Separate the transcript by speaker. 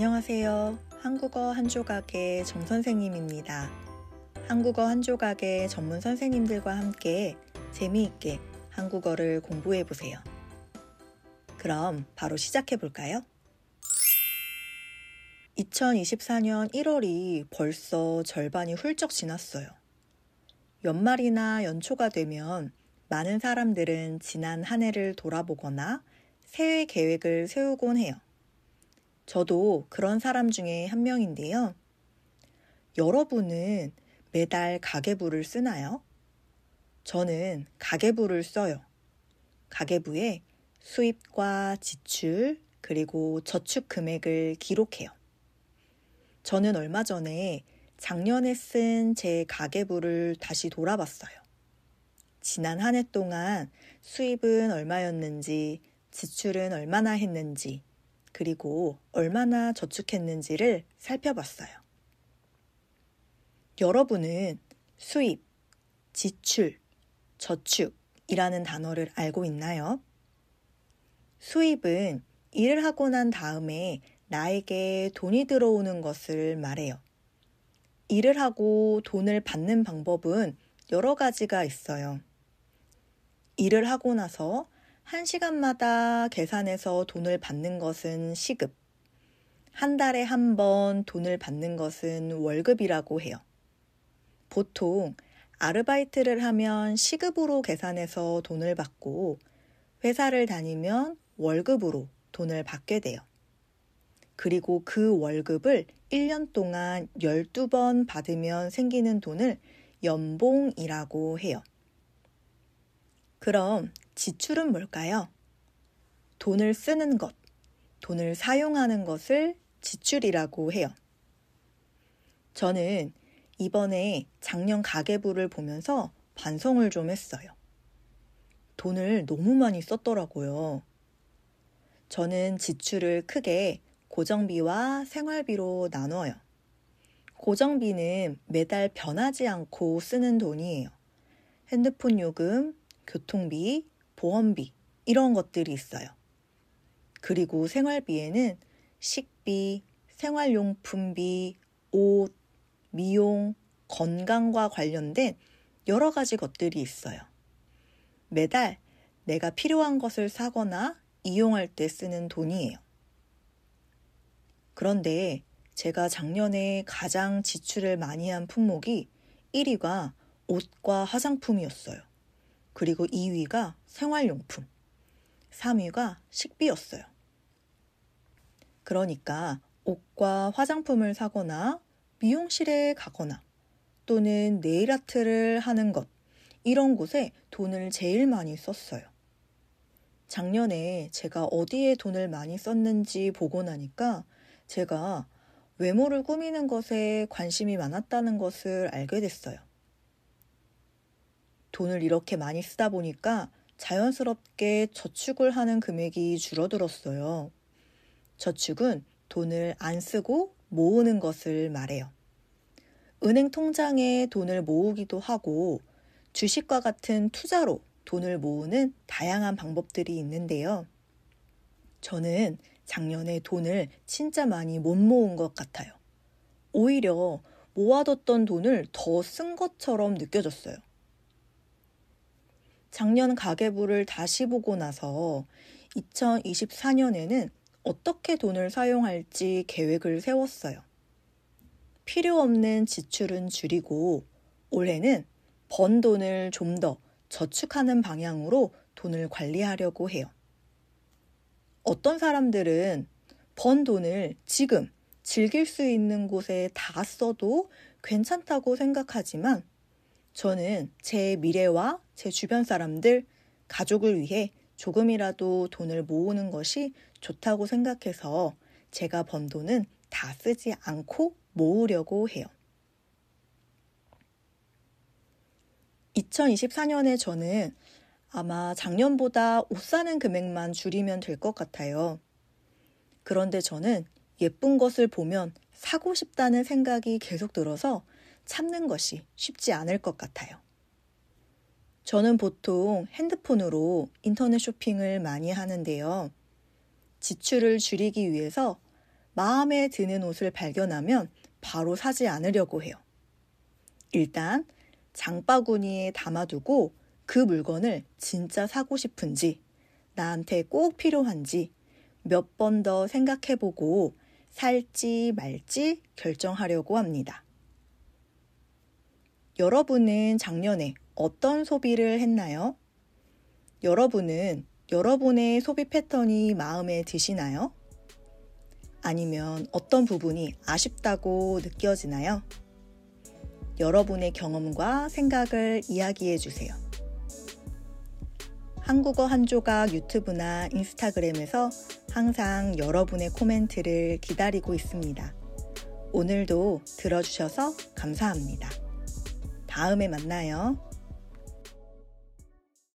Speaker 1: 안녕하세요. 한국어 한 조각의 정 선생님입니다. 한국어 한 조각의 전문 선생님들과 함께 재미있게 한국어를 공부해 보세요. 그럼 바로 시작해 볼까요? 2024년 1월이 벌써 절반이 훌쩍 지났어요. 연말이나 연초가 되면 많은 사람들은 지난 한 해를 돌아보거나 새해 계획을 세우곤 해요. 저도 그런 사람 중에 한 명인데요. 여러분은 매달 가계부를 쓰나요? 저는 가계부를 써요. 가계부에 수입과 지출, 그리고 저축 금액을 기록해요. 저는 얼마 전에 작년에 쓴 제 가계부를 다시 돌아봤어요. 지난 한 해 동안 수입은 얼마였는지, 지출은 얼마나 했는지, 그리고 얼마나 저축했는지를 살펴봤어요. 여러분은 수입, 지출, 저축이라는 단어를 알고 있나요? 수입은 일을 하고 난 다음에 나에게 돈이 들어오는 것을 말해요. 일을 하고 돈을 받는 방법은 여러 가지가 있어요. 일을 하고 나서 한 시간마다 계산해서 돈을 받는 것은 시급, 한 달에 한 번 돈을 받는 것은 월급이라고 해요. 보통 아르바이트를 하면 시급으로 계산해서 돈을 받고 회사를 다니면 월급으로 돈을 받게 돼요. 그리고 그 월급을 1년 동안 12번 받으면 생기는 돈을 연봉이라고 해요. 그럼 지출은 뭘까요? 돈을 쓰는 것, 돈을 사용하는 것을 지출이라고 해요. 저는 이번에 작년 가계부를 보면서 반성을 좀 했어요. 돈을 너무 많이 썼더라고요. 저는 지출을 크게 고정비와 생활비로 나눠요. 고정비는 매달 변하지 않고 쓰는 돈이에요. 핸드폰 요금, 교통비, 보험비, 이런 것들이 있어요. 그리고 생활비에는 식비, 생활용품비, 옷, 미용, 건강과 관련된 여러 가지 것들이 있어요. 매달 내가 필요한 것을 사거나 이용할 때 쓰는 돈이에요. 그런데 제가 작년에 가장 지출을 많이 한 품목이 1위가 옷과 화장품이었어요. 그리고 2위가 생활용품, 3위가 식비였어요. 그러니까 옷과 화장품을 사거나 미용실에 가거나 또는 네일 아트를 하는 것, 이런 곳에 돈을 제일 많이 썼어요. 작년에 제가 어디에 돈을 많이 썼는지 보고 나니까 제가 외모를 꾸미는 것에 관심이 많았다는 것을 알게 됐어요. 돈을 이렇게 많이 쓰다 보니까 자연스럽게 저축을 하는 금액이 줄어들었어요. 저축은 돈을 안 쓰고 모으는 것을 말해요. 은행 통장에 돈을 모으기도 하고 주식과 같은 투자로 돈을 모으는 다양한 방법들이 있는데요. 저는 작년에 돈을 진짜 많이 못 모은 것 같아요. 오히려 모아뒀던 돈을 더 쓴 것처럼 느껴졌어요. 작년 가계부를 다시 보고 나서 2024년에는 어떻게 돈을 사용할지 계획을 세웠어요. 필요 없는 지출은 줄이고 올해는 번 돈을 좀 더 저축하는 방향으로 돈을 관리하려고 해요. 어떤 사람들은 번 돈을 지금 즐길 수 있는 곳에 다 써도 괜찮다고 생각하지만 저는 제 미래와 제 주변 사람들, 가족을 위해 조금이라도 돈을 모으는 것이 좋다고 생각해서 제가 번 돈은 다 쓰지 않고 모으려고 해요. 2024년에 저는 아마 작년보다 옷 사는 금액만 줄이면 될 것 같아요. 그런데 저는 예쁜 것을 보면 사고 싶다는 생각이 계속 들어서 참는 것이 쉽지 않을 것 같아요. 저는 보통 핸드폰으로 인터넷 쇼핑을 많이 하는데요. 지출을 줄이기 위해서 마음에 드는 옷을 발견하면 바로 사지 않으려고 해요. 일단 장바구니에 담아두고 그 물건을 진짜 사고 싶은지, 나한테 꼭 필요한지 몇 번 더 생각해보고 살지 말지 결정하려고 합니다. 여러분은 작년에 어떤 소비를 했나요? 여러분은 여러분의 소비 패턴이 마음에 드시나요? 아니면 어떤 부분이 아쉽다고 느껴지나요? 여러분의 경험과 생각을 이야기해 주세요. 한국어 한 조각 유튜브나 인스타그램에서 항상 여러분의 코멘트를 기다리고 있습니다. 오늘도 들어주셔서 감사합니다. 다음에 만나요.